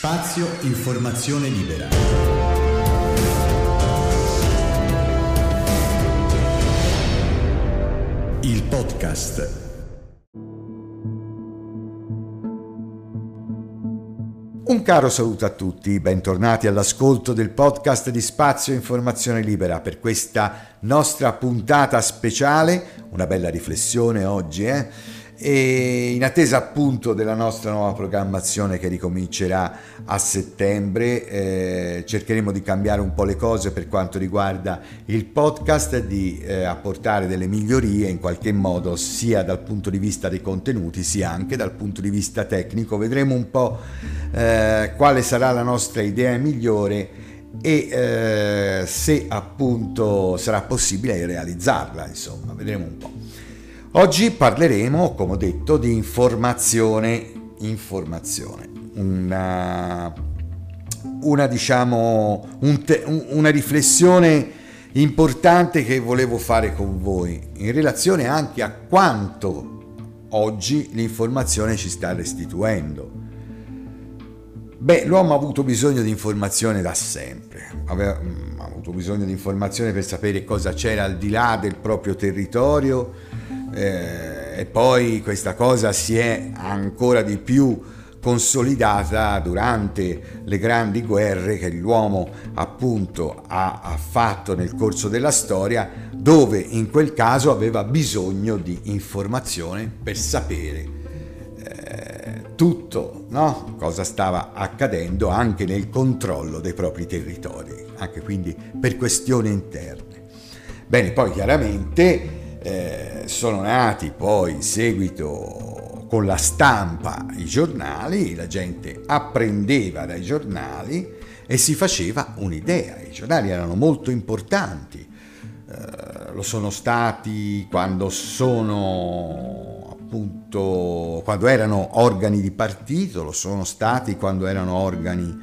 Spazio Informazione Libera. Il podcast. Un caro saluto a tutti, bentornati all'ascolto del podcast di Spazio Informazione Libera per questa nostra puntata speciale, una bella riflessione oggi, eh? E in attesa appunto della nostra nuova programmazione che ricomincerà a settembre eh, cercheremo di cambiare un po' le cose per quanto riguarda il podcast di eh, apportare delle migliorie in qualche modo sia dal punto di vista dei contenuti sia anche dal punto di vista tecnico. Vedremo un po' eh, quale sarà la nostra idea migliore e eh, se appunto sarà possibile realizzarla insomma. Vedremo un po' Oggi parleremo, come ho detto, di informazione, informazione, una, una, diciamo, un te, una riflessione importante che volevo fare con voi in relazione anche a quanto oggi l'informazione ci sta restituendo. Beh, l'uomo ha avuto bisogno di informazione da sempre, aveva, mm, ha avuto bisogno di informazione per sapere cosa c'era al di là del proprio territorio, eh, e poi questa cosa si è ancora di più consolidata durante le grandi guerre che l'uomo appunto ha, ha, fatto nel corso della storia dove in quel caso aveva bisogno di informazione per sapere eh, tutto no? cosa stava accadendo anche nel controllo dei propri territori anche quindi per questioni interne bene poi chiaramente eh, sono nati poi in seguito con la stampa i giornali, la gente apprendeva dai giornali e si faceva un'idea. I giornali erano molto importanti, eh, lo sono stati quando sono appunto quando erano organi di partito, lo sono stati quando erano organi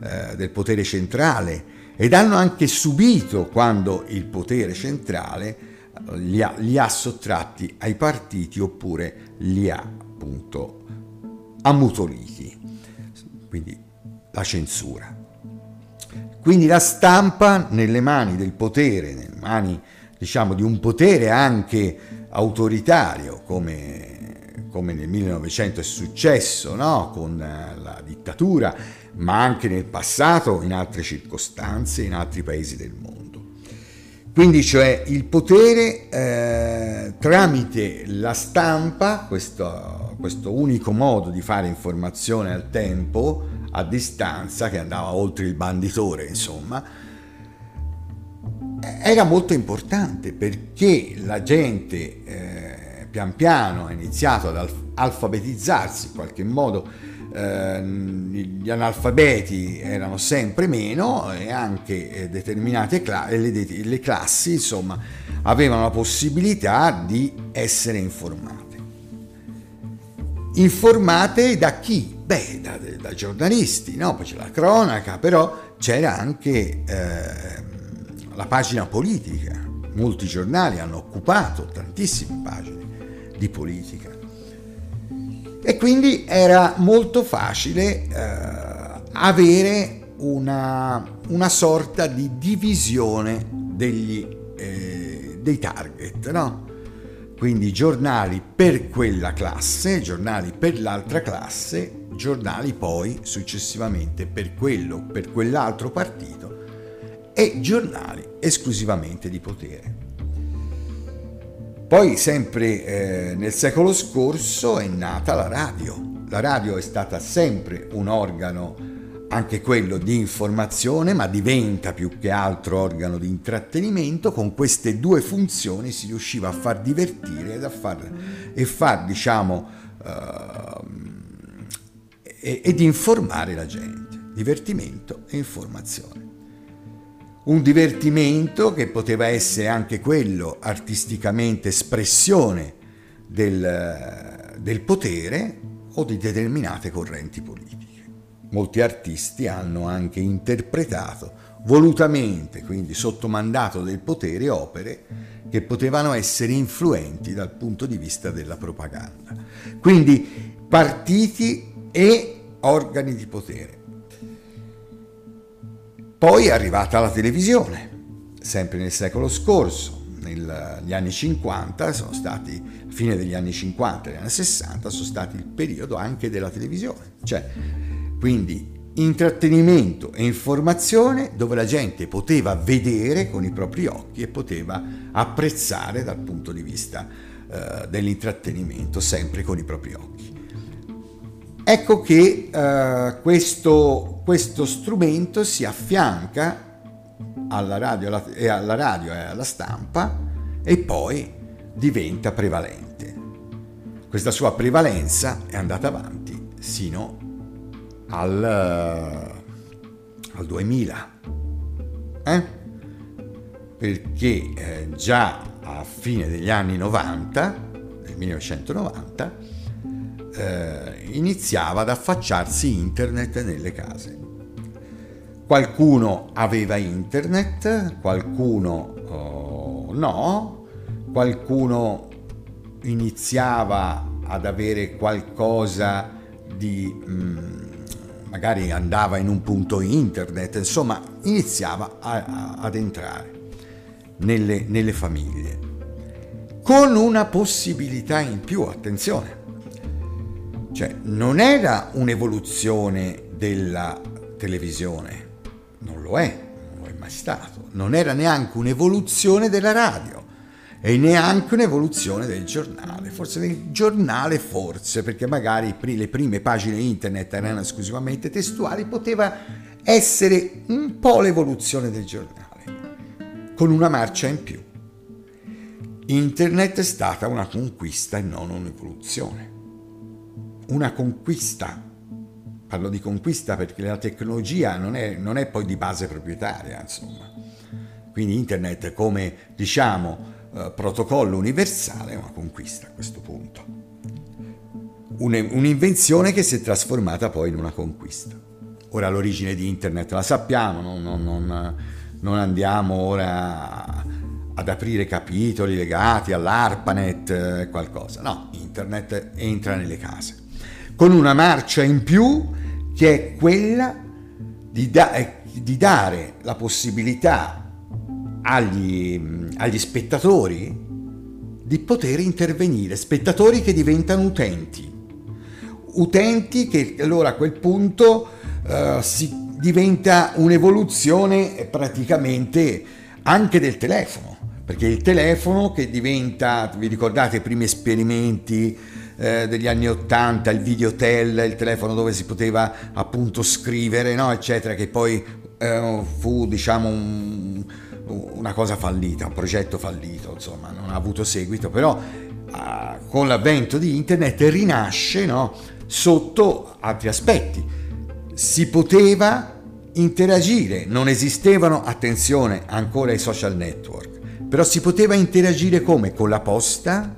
eh, del potere centrale ed hanno anche subito quando il potere centrale li ha, li ha sottratti ai partiti oppure li ha appunto ammutoliti, quindi la censura. Quindi la stampa nelle mani del potere, nelle mani diciamo di un potere anche autoritario come, come nel 1900 è successo no? con la dittatura, ma anche nel passato in altre circostanze, in altri paesi del mondo. Quindi cioè il potere eh, tramite la stampa, questo, questo unico modo di fare informazione al tempo, a distanza, che andava oltre il banditore, insomma, era molto importante perché la gente eh, pian piano ha iniziato ad alfabetizzarsi in qualche modo gli analfabeti erano sempre meno e anche eh, determinate cla- le, le classi insomma avevano la possibilità di essere informate. Informate da chi? Beh, da, da giornalisti, no? Poi c'è la cronaca, però c'era anche eh, la pagina politica. Molti giornali hanno occupato tantissime pagine di politica e quindi era molto facile eh, avere una, una, sorta di divisione degli, eh, dei target, no? Quindi giornali per quella classe, giornali per l'altra classe, giornali poi successivamente per quello, per quell'altro partito e giornali esclusivamente di potere. Poi sempre eh, nel secolo scorso è nata la radio. La radio è stata sempre un organo, anche quello di informazione, ma diventa più che altro organo di intrattenimento. Con queste due funzioni si riusciva a far divertire a far, e far, diciamo, uh, ed informare la gente. Divertimento e informazione un divertimento che poteva essere anche quello artisticamente espressione del, del potere o di determinate correnti politiche. Molti artisti hanno anche interpretato volutamente, quindi sotto mandato del potere, opere che potevano essere influenti dal punto di vista della propaganda. Quindi partiti e organi di potere Poi è arrivata la televisione, sempre nel secolo scorso, negli anni 50 sono stati, fine degli anni 50 e anni 60 sono stati il periodo anche della televisione, cioè quindi intrattenimento e informazione dove la gente poteva vedere con i propri occhi e poteva apprezzare dal punto di vista eh, dell'intrattenimento sempre con i propri occhi. Ecco che eh, questo, questo strumento si affianca alla radio, alla, e alla radio e alla stampa e poi diventa prevalente. Questa sua prevalenza è andata avanti sino al, al 2000. Eh? Perché eh, già a fine degli anni 90, nel 1990, eh, iniziava ad affacciarsi internet nelle case. Qualcuno aveva internet, qualcuno oh, no, qualcuno iniziava ad avere qualcosa di... Mm, magari andava in un punto internet, insomma iniziava a, a, ad entrare nelle, nelle famiglie. Con una possibilità in più, attenzione, cioè non era un'evoluzione della televisione, non lo è, non lo è mai stato, non era neanche un'evoluzione della radio e neanche un'evoluzione del giornale, forse del giornale forse, perché magari le prime pagine internet erano esclusivamente testuali, poteva essere un po' l'evoluzione del giornale, con una marcia in più. Internet è stata una conquista e non un'evoluzione. Una conquista parlo di conquista perché la tecnologia non è, non è poi di base proprietaria, insomma. Quindi internet come diciamo eh, protocollo universale è una conquista a questo punto. un'invenzione che si è trasformata poi in una conquista. Ora l'origine di internet la sappiamo, non, non, non, non andiamo ora ad aprire capitoli legati all'ARPANET, eh, qualcosa. No, internet entra nelle case. Con una marcia in più che è quella di, da- eh, di dare la possibilità agli, agli spettatori di poter intervenire, spettatori che diventano utenti, utenti che allora a quel punto uh, si diventa un'evoluzione praticamente anche del telefono, perché il telefono che diventa, vi ricordate i primi esperimenti eh, degli anni 80, il videotel, il telefono dove si poteva appunto scrivere, no? eccetera, che poi eh, fu diciamo un, una cosa fallita, un progetto fallito, insomma, non ha avuto seguito, però eh, con l'avvento di internet rinasce no? sotto altri aspetti. Si poteva interagire, non esistevano, attenzione, ancora i social network, però si poteva interagire come? Con la posta,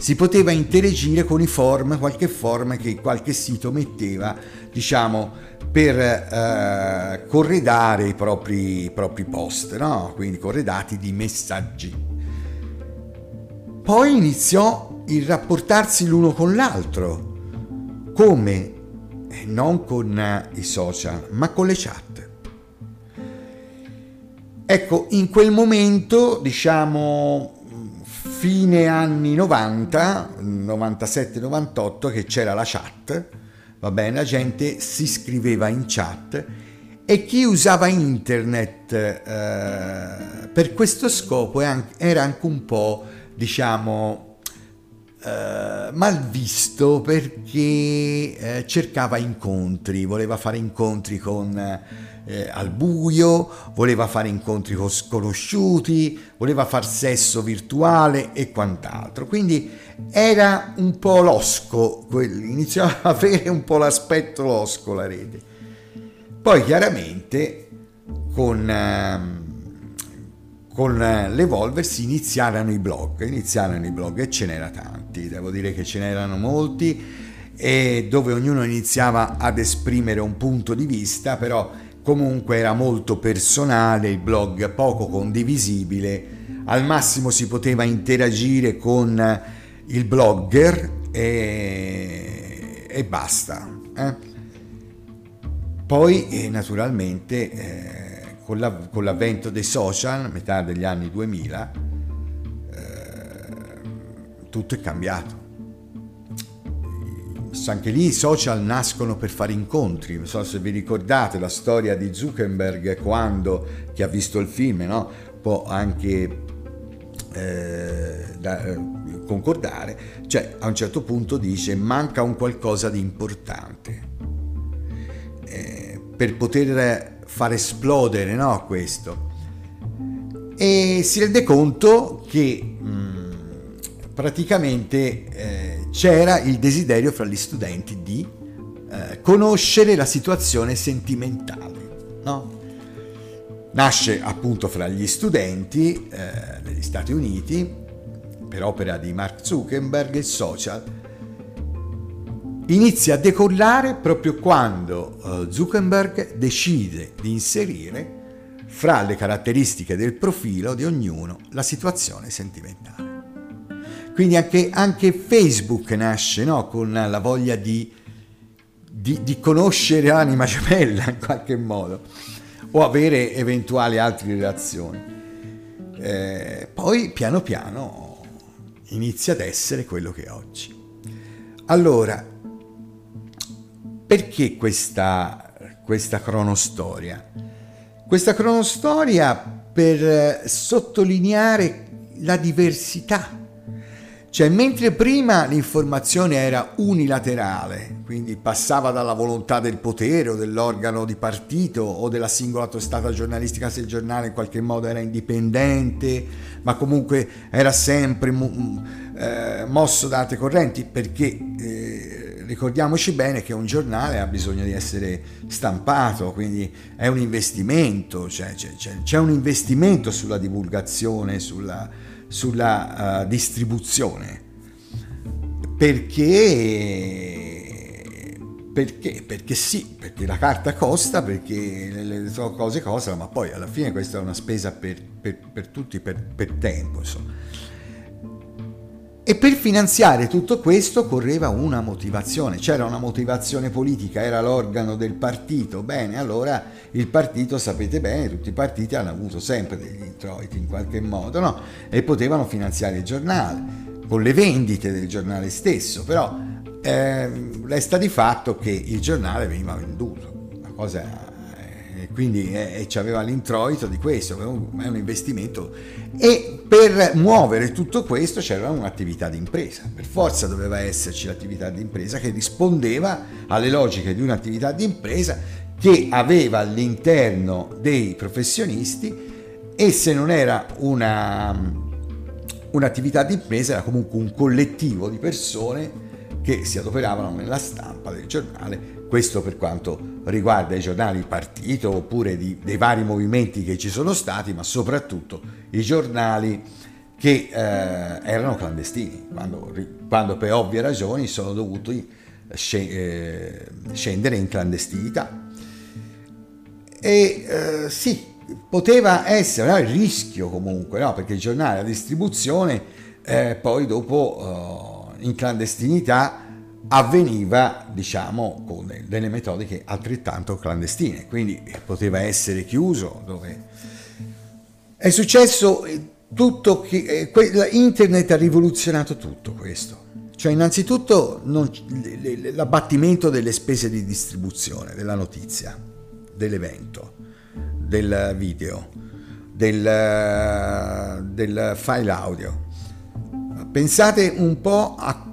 si poteva interagire con i form, qualche form che qualche sito metteva, diciamo, per eh, corredare i propri, i propri post, no? quindi corredati di messaggi. Poi iniziò il rapportarsi l'uno con l'altro, come eh, non con i social, ma con le chat. Ecco, in quel momento, diciamo, fine anni 90, 97-98, che c'era la chat, va bene, la gente si scriveva in chat e chi usava internet eh, per questo scopo era anche un po', diciamo, eh, mal visto perché eh, cercava incontri, voleva fare incontri con eh, al buio, voleva fare incontri con sconosciuti, voleva far sesso virtuale e quant'altro. Quindi era un po' losco, iniziava a avere un po' l'aspetto losco la rete. Poi chiaramente con, ehm, con l'evolversi iniziarono i blog, iniziarono i blog e ce n'era tanti, devo dire che ce n'erano molti e dove ognuno iniziava ad esprimere un punto di vista, però Comunque era molto personale, il blog poco condivisibile, al massimo si poteva interagire con il blogger e, e basta. Eh? Poi eh, naturalmente eh, con, la, con, l'avvento dei social, metà degli anni 2000, eh, tutto è cambiato. Anche lì i social nascono per fare incontri, non so se vi ricordate la storia di Zuckerberg quando, chi ha visto il film, no? può anche eh, da, eh, concordare, cioè a un certo punto dice manca un qualcosa di importante eh, per poter far esplodere no, questo. E si rende conto che mh, mm, praticamente eh, c'era il desiderio fra gli studenti di eh, conoscere la situazione sentimentale. No? Nasce appunto fra gli studenti eh, negli Stati Uniti, per opera di Mark Zuckerberg, il social, inizia a decollare proprio quando uh, Zuckerberg decide di inserire fra le caratteristiche del profilo di ognuno la situazione sentimentale. Quindi anche, anche Facebook nasce no? con la voglia di, di, di conoscere l'anima gemella in qualche modo o avere eventuali altre relazioni. Eh, poi piano piano inizia ad essere quello che è oggi. Allora, perché questa, questa cronostoria? Questa cronostoria per sottolineare la diversità cioè, mentre prima l'informazione era unilaterale, quindi passava dalla volontà del potere o dell'organo di partito o della singola tostata giornalistica se il giornale in qualche modo era indipendente, ma comunque era sempre eh, mosso da altre correnti, perché eh, ricordiamoci bene che un giornale ha bisogno di essere stampato, quindi è un investimento, cioè, c'è, c'è, c'è un investimento sulla divulgazione, sulla sulla uh, distribuzione. Perché, perché? Perché sì, perché la carta costa, perché le, le cose costano, ma poi alla fine questa è una spesa per, per, per tutti, per, per tempo. Insomma. E per finanziare tutto questo correva una motivazione, c'era una motivazione politica, era l'organo del partito, bene, allora il partito, sapete bene, tutti i partiti hanno avuto sempre degli introiti in qualche modo, no? E potevano finanziare il giornale, con le vendite del giornale stesso, però eh, resta di fatto che il giornale veniva venduto, una cosa quindi eh, ci aveva l'introito di questo, è un investimento. E per muovere tutto questo c'era un'attività di impresa, per forza doveva esserci l'attività di impresa che rispondeva alle logiche di un'attività di impresa che aveva all'interno dei professionisti e se non era una, un'attività di impresa era comunque un collettivo di persone che si adoperavano nella stampa del giornale questo per quanto riguarda i giornali partito oppure di, dei vari movimenti che ci sono stati, ma soprattutto i giornali che eh, erano clandestini, quando, quando, per ovvie ragioni sono dovuti eh, scendere in clandestinità. E eh, sì, poteva essere no, il rischio comunque, no? perché il giornale a distribuzione eh, poi dopo eh, in clandestinità avveniva diciamo con delle metodiche altrettanto clandestine quindi poteva essere chiuso dove è successo tutto che eh, internet ha rivoluzionato tutto questo. Cioè innanzitutto non, l'abbattimento delle spese di distribuzione della notizia dell'evento del video del, del file audio. Pensate un po' a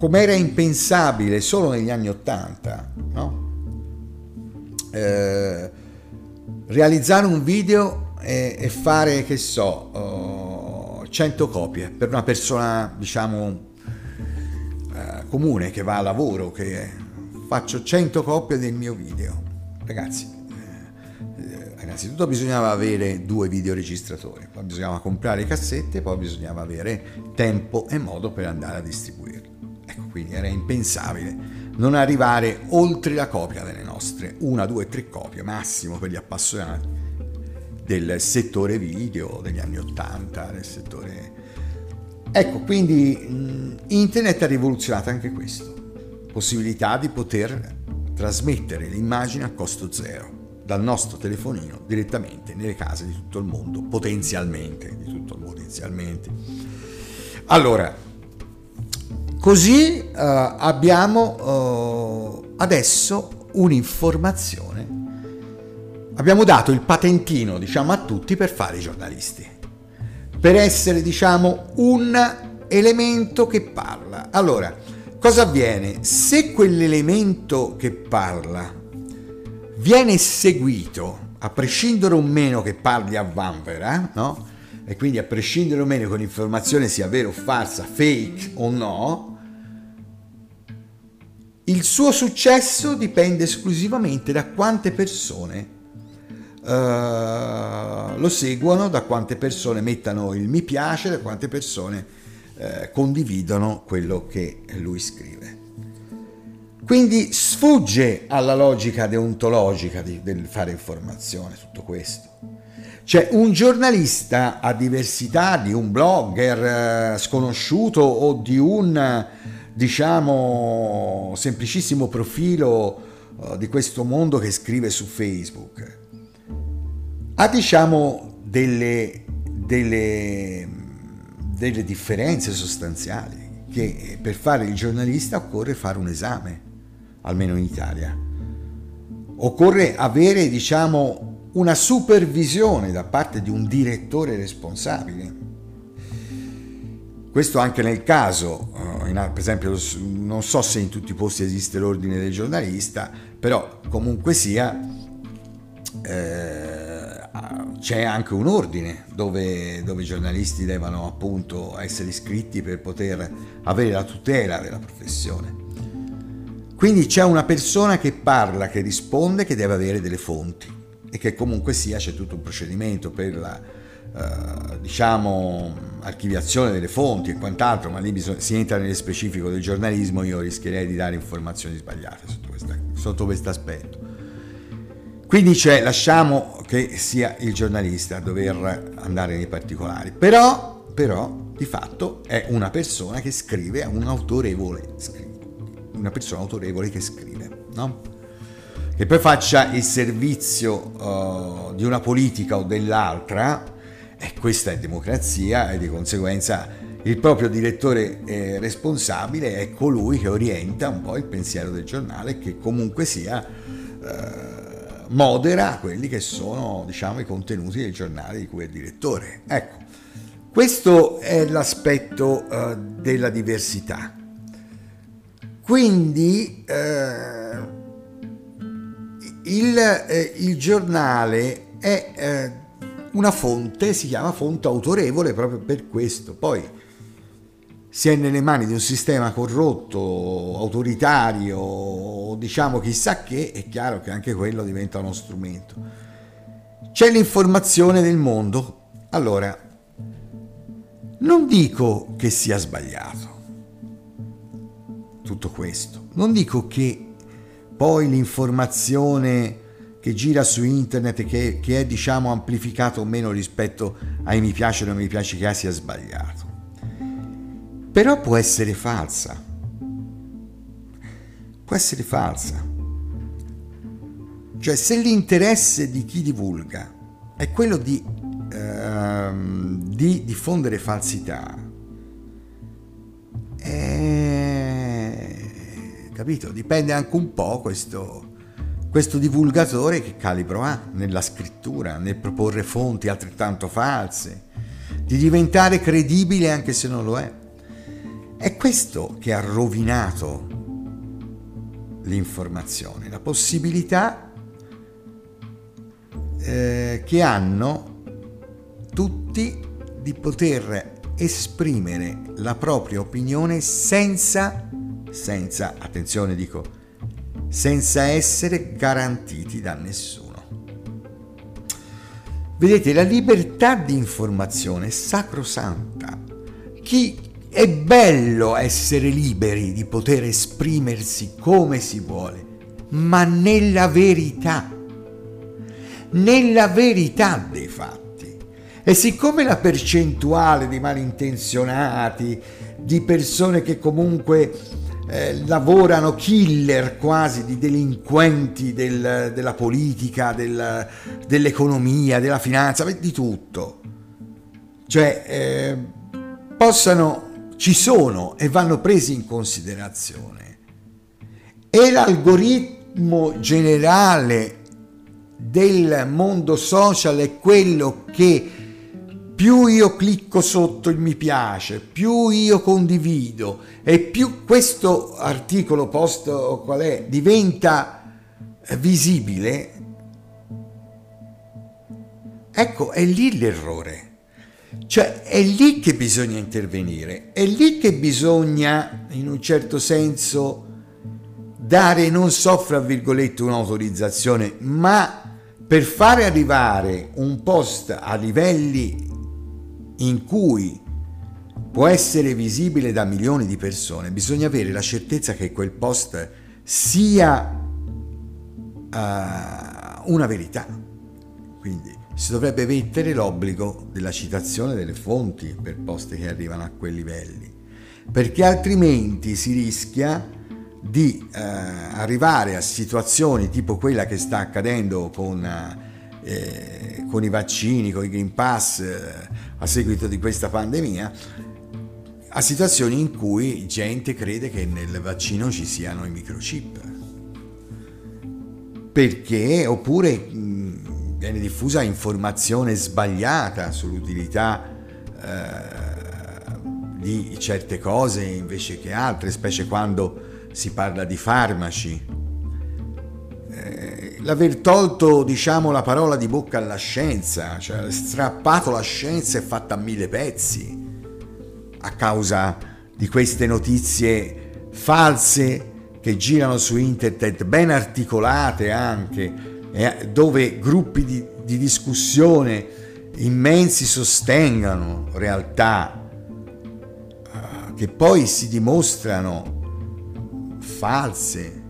come era impensabile solo negli anni Ottanta, no? eh, realizzare un video e, e, fare, che so, uh, 100 copie per una persona, diciamo, uh, comune che va a lavoro, che faccio 100 copie del mio video. Ragazzi, eh, innanzitutto bisognava avere due videoregistratori, poi bisognava comprare cassette, poi bisognava avere tempo e modo per andare a distribuirli. Ecco, quindi era impensabile non arrivare oltre la copia delle nostre, una, due, tre copie massimo per gli appassionati del settore video degli anni Ottanta, del settore... Ecco, quindi internet ha rivoluzionato anche questo, possibilità di poter trasmettere l'immagine a costo zero dal nostro telefonino direttamente nelle case di tutto il mondo, potenzialmente, di tutto il mondo, potenzialmente. Allora, così uh, abbiamo uh, adesso un'informazione, abbiamo dato il patentino, diciamo, a tutti per fare i giornalisti, per essere, diciamo, un elemento che parla. Allora, cosa avviene? Se quell'elemento che parla viene seguito, a prescindere o meno che parli a Vanvera, no? E quindi a prescindere o meno che un'informazione sia vera o falsa, fake o no, il suo successo dipende esclusivamente da quante persone uh, lo seguono, da quante persone mettano il mi piace, da quante persone uh, condividono quello che lui scrive. Quindi sfugge alla logica deontologica di, del fare informazione tutto questo. Cioè un giornalista a diversità di un blogger eh, sconosciuto o di un diciamo semplicissimo profilo eh, di questo mondo che scrive su Facebook ha diciamo delle, delle, delle differenze sostanziali che per fare il giornalista occorre fare un esame almeno in Italia. Occorre avere, diciamo, una supervisione da parte di un direttore responsabile. Questo anche nel caso, eh, per esempio, non so se in tutti i posti esiste l'ordine del giornalista, però comunque sia eh, c'è anche un ordine dove, dove, i giornalisti devono appunto essere iscritti per poter avere la tutela della professione. Quindi c'è una persona che parla, che risponde, che deve avere delle fonti e che comunque sia c'è tutto un procedimento per la eh, diciamo archiviazione delle fonti e quant'altro, ma lì bisogna, si entra nello specifico del giornalismo, io rischierei di dare informazioni sbagliate sotto, questo aspetto. Quindi c'è, lasciamo che sia il giornalista a dover andare nei particolari, però, però di fatto è una persona che scrive, un autorevole una persona autorevole che scrive, no? Che poi faccia il servizio uh, di una politica o dell'altra, e questa è democrazia e di conseguenza il proprio direttore eh, responsabile è colui che orienta un po' il pensiero del giornale che comunque sia eh, modera quelli che sono diciamo i contenuti del giornale di cui è direttore. Ecco, questo è l'aspetto eh, della diversità. Quindi eh, il, eh, il, giornale è eh, una fonte, si chiama fonte autorevole proprio per questo. Poi si è nelle mani di un sistema corrotto, autoritario, diciamo chissà che, è chiaro che anche quello diventa uno strumento. C'è l'informazione del mondo. Allora, non dico che sia sbagliato tutto questo. Non dico che poi l'informazione che gira su internet, che, che è diciamo amplificata o meno rispetto ai mi piace o non mi piace che ha sia sbagliato. Però può essere falsa. Può essere falsa. Cioè se l'interesse di chi divulga è quello di, ehm, di diffondere falsità, capito? Dipende anche un po' questo, questo divulgatore che calibro ha nella scrittura, nel proporre fonti altrettanto false, di diventare credibile anche se non lo è. È questo che ha rovinato l'informazione, la possibilità eh, che hanno tutti di poter esprimere la propria opinione senza senza, attenzione dico, senza essere garantiti da nessuno. Vedete, la libertà di informazione è sacrosanta. Chi è bello essere liberi di poter esprimersi come si vuole, ma nella verità, nella verità dei fatti. E siccome la percentuale di malintenzionati, di persone che comunque eh, lavorano killer quasi di delinquenti del, della politica, del, dell'economia, della finanza, di tutto. Cioè, eh, possano, ci sono e vanno presi in considerazione. E l'algoritmo generale del mondo social è quello che più io clicco sotto il mi piace, più io condivido e più questo articolo post qual è diventa visibile, ecco, è lì l'errore. Cioè è lì che bisogna intervenire, è lì che bisogna in un certo senso dare non so fra virgolette un'autorizzazione, ma per fare arrivare un post a livelli in cui può essere visibile da milioni di persone, bisogna avere la certezza che quel post sia uh, una verità. Quindi si dovrebbe mettere l'obbligo della citazione delle fonti per post che arrivano a quei livelli, perché altrimenti si rischia di uh, arrivare a situazioni tipo quella che sta accadendo con... Eh, con i vaccini, con i Green Pass eh, a seguito di questa pandemia, a situazioni in cui gente crede che nel vaccino ci siano i microchip. Perché oppure viene diffusa informazione sbagliata sull'utilità eh, di certe cose invece che altre, specie quando si parla di farmaci l'aver tolto diciamo la parola di bocca alla scienza, cioè strappato la scienza e fatta a mille pezzi a causa di queste notizie false che girano su internet, ben articolate anche, dove gruppi di, di discussione immensi sostengano realtà uh, che poi si dimostrano false.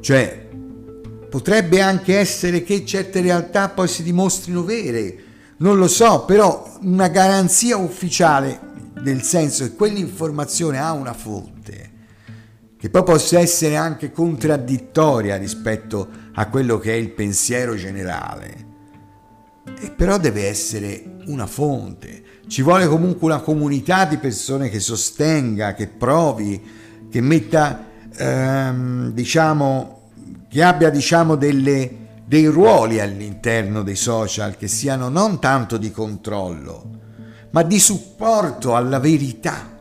Cioè, Potrebbe anche essere che certe realtà poi si dimostrino vere, non lo so, però una garanzia ufficiale, nel senso che quell'informazione ha una fonte, che poi possa essere anche contraddittoria rispetto a quello che è il pensiero generale, e però deve essere una fonte. Ci vuole comunque una comunità di persone che sostenga, che provi, che metta, ehm, diciamo, che abbia diciamo delle, dei ruoli all'interno dei social che siano non tanto di controllo, ma di supporto alla verità.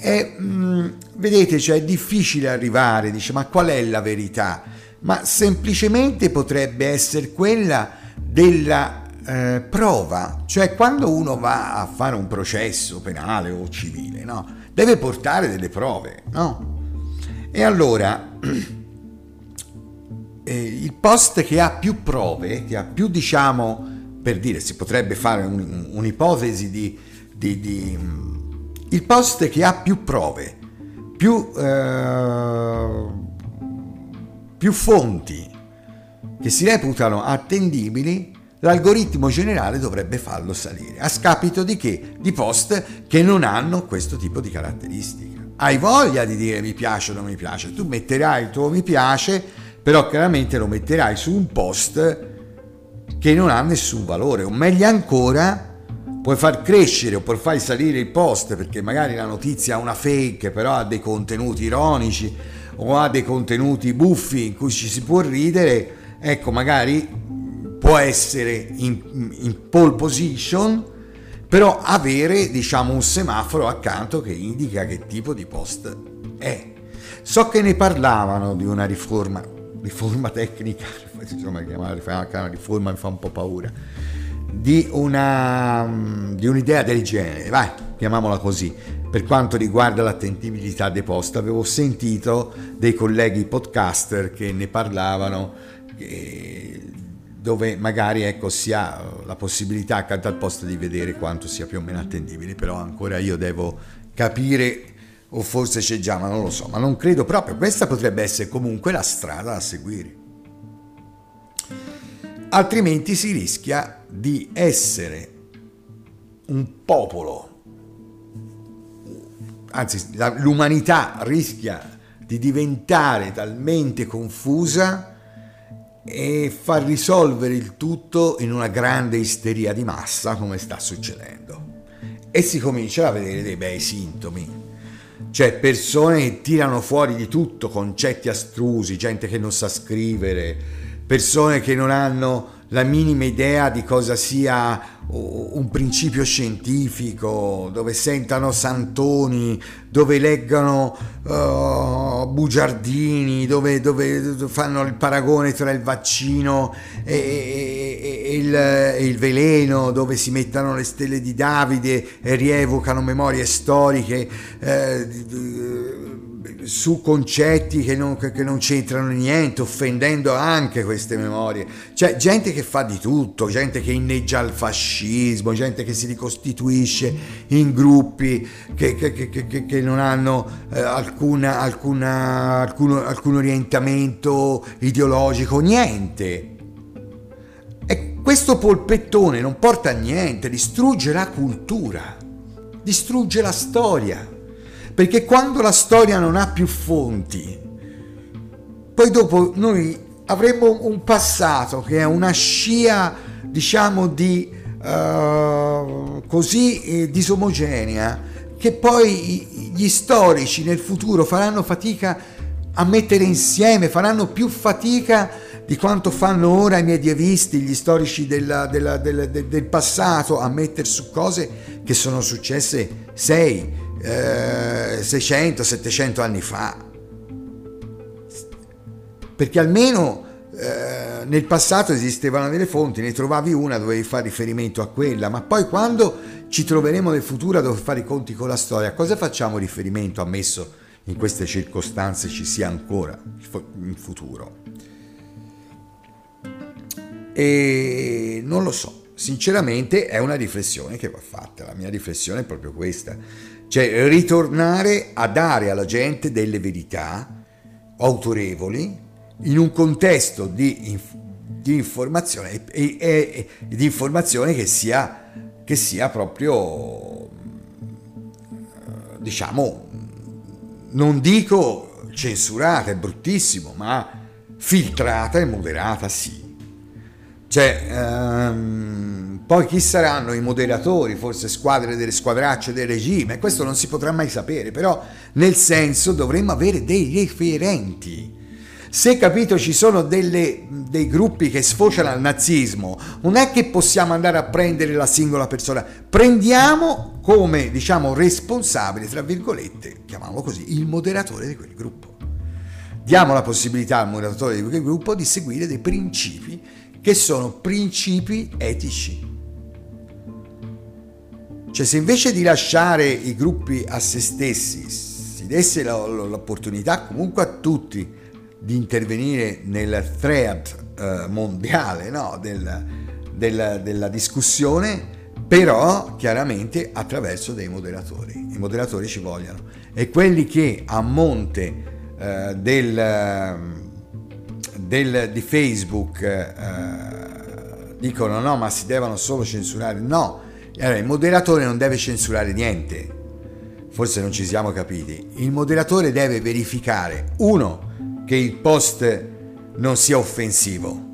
E, mh, mm, vedete, cioè è difficile arrivare, dice, ma qual è la verità? Ma semplicemente potrebbe essere quella della eh, prova, cioè quando uno va a fare un processo penale o civile, no? deve portare delle prove, no? E allora, eh, il post che ha più prove, che ha più, diciamo, per dire, si potrebbe fare un, un'ipotesi di, di, di, Il post che ha più prove, più, eh, più fonti che si reputano attendibili, l'algoritmo generale dovrebbe farlo salire. A scapito di che? Di post che non hanno questo tipo di caratteristiche hai voglia di dire mi piace o non mi piace, tu metterai il tuo mi piace, però chiaramente lo metterai su un post che non ha nessun valore, o meglio ancora puoi far crescere o puoi far salire il post perché magari la notizia ha una fake, però ha dei contenuti ironici o ha dei contenuti buffi in cui ci si può ridere, ecco magari può essere in, in pole position però avere diciamo un semaforo accanto che indica che tipo di post è. So che ne parlavano di una riforma, riforma tecnica, insomma chiamare una riforma mi fa un po' paura, di, una, di un'idea del genere, vai, chiamiamola così, per quanto riguarda l'attentibilità dei post. Avevo sentito dei colleghi podcaster che ne parlavano, che dove magari ecco, si ha la possibilità accanto al posto di vedere quanto sia più o meno attendibile, però ancora io devo capire o forse c'è già, ma non lo so, ma non credo proprio. Questa potrebbe essere comunque la strada da seguire. Altrimenti si rischia di essere un popolo anzi la, l'umanità rischia di diventare talmente confusa e far risolvere il tutto in una grande isteria di massa come sta succedendo. E si comincia a vedere dei bei sintomi. Cioè persone che tirano fuori di tutto, concetti astrusi, gente che non sa scrivere, persone che non hanno la minima idea di cosa sia un principio scientifico, dove sentano santoni, dove leggano uh, bugiardini, dove, dove, fanno il paragone tra il vaccino e, e, e, il, e, il, veleno, dove si mettono le stelle di Davide e rievocano memorie storiche. Eh, su concetti che non, che non, c'entrano niente, offendendo anche queste memorie. C'è gente che fa di tutto, gente che inneggia al fascismo, gente che si ricostituisce in gruppi che, che, che non hanno eh, alcuna, alcuna, alcun, alcun orientamento ideologico, niente. E questo polpettone non porta a niente, distrugge la cultura, distrugge la storia perché quando la storia non ha più fonti, poi dopo noi avremo un passato che è una scia, diciamo, di uh, così eh, disomogenea, che poi gli storici nel futuro faranno fatica a mettere insieme, faranno più fatica di quanto fanno ora i medievisti, gli storici della, della, della, del passato, a mettere su cose che sono successe sei, eh, 600-700 anni fa. Perché almeno eh, nel passato esistevano delle fonti, ne trovavi una, dovevi fare riferimento a quella, ma poi quando ci troveremo nel futuro a dover fare i conti con la storia, a cosa facciamo riferimento, ammesso in queste circostanze ci sia ancora in futuro? E non lo so, sinceramente è una riflessione che va fatta, la mia riflessione è proprio questa cioè ritornare a dare alla gente delle verità autorevoli in un contesto di, inf- di informazione e, e, e, di informazione che sia, che sia proprio diciamo non dico censurata è bruttissimo ma filtrata e moderata sì. Cioè um, poi chi saranno i moderatori, forse squadre delle squadracce del regime, questo non si potrà mai sapere, però nel senso dovremmo avere dei referenti. Se capito ci sono delle, dei gruppi che sfociano al nazismo, non è che possiamo andare a prendere la singola persona, prendiamo come diciamo responsabile, tra virgolette, chiamiamolo così, il moderatore di quel gruppo. Diamo la possibilità al moderatore di quel gruppo di seguire dei principi che sono principi etici cioè se invece di lasciare i gruppi a se stessi si desse l'opportunità comunque a tutti di intervenire nel thread eh, mondiale no? del, del, della discussione, però chiaramente attraverso dei moderatori. I moderatori ci vogliono e quelli che a monte eh, del, del, di Facebook eh, dicono no ma si devono solo censurare, no allora, il moderatore non deve censurare niente. Forse non ci siamo capiti. Il moderatore deve verificare, uno, che il post non sia offensivo.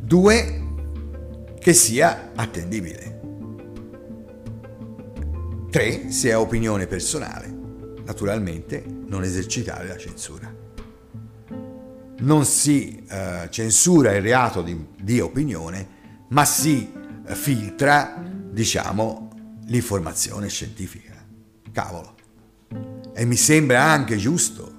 Due, che sia attendibile. Tre, se è opinione personale. Naturalmente non esercitare la censura. Non si uh, censura il reato di, di opinione, ma si filtra, diciamo, l'informazione scientifica. Cavolo. E mi sembra anche giusto.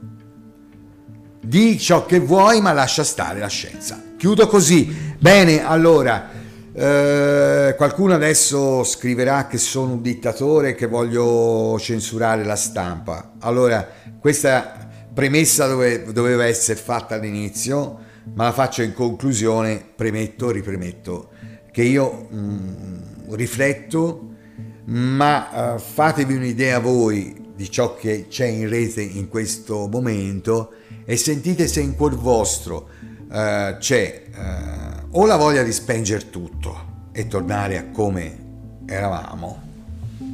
Di ciò che vuoi, ma lascia stare la scienza. Chiudo così. Bene, allora, eh, qualcuno adesso scriverà che sono un dittatore e che voglio censurare la stampa. Allora, questa premessa dove, doveva essere fatta all'inizio, ma la faccio in conclusione, premetto, ripremetto che io mh, mm, rifletto, ma uh, fatevi un'idea voi di ciò che c'è in rete in questo momento e sentite se in cuor vostro uh, c'è uh, o la voglia di spengere tutto e tornare a come eravamo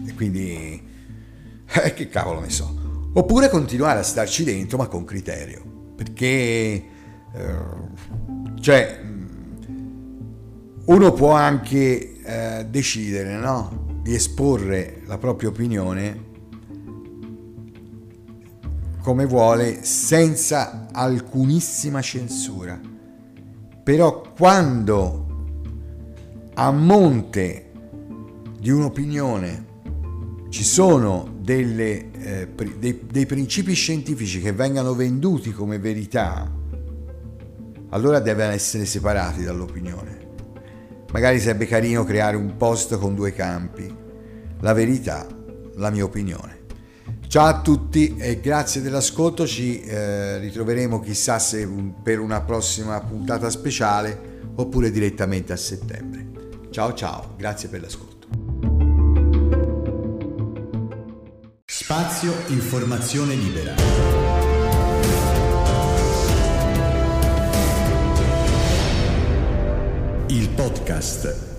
e quindi Eh, che cavolo ne so. Oppure continuare a starci dentro ma con criterio. Perché... Cioè... Uno può anche eh, decidere, no? Di esporre la propria opinione come vuole senza alcunissima censura. Però quando a monte di un'opinione ci sono delle, eh, dei, dei principi scientifici che vengano venduti come verità, allora devono essere separati dall'opinione. Magari sarebbe carino creare un post con due campi, la verità, la mia opinione. Ciao a tutti e grazie dell'ascolto, ci eh, ritroveremo chissà se un, per una prossima puntata speciale oppure direttamente a settembre. Ciao ciao, grazie per l'ascolto. Spazio Informazione Libera. Il podcast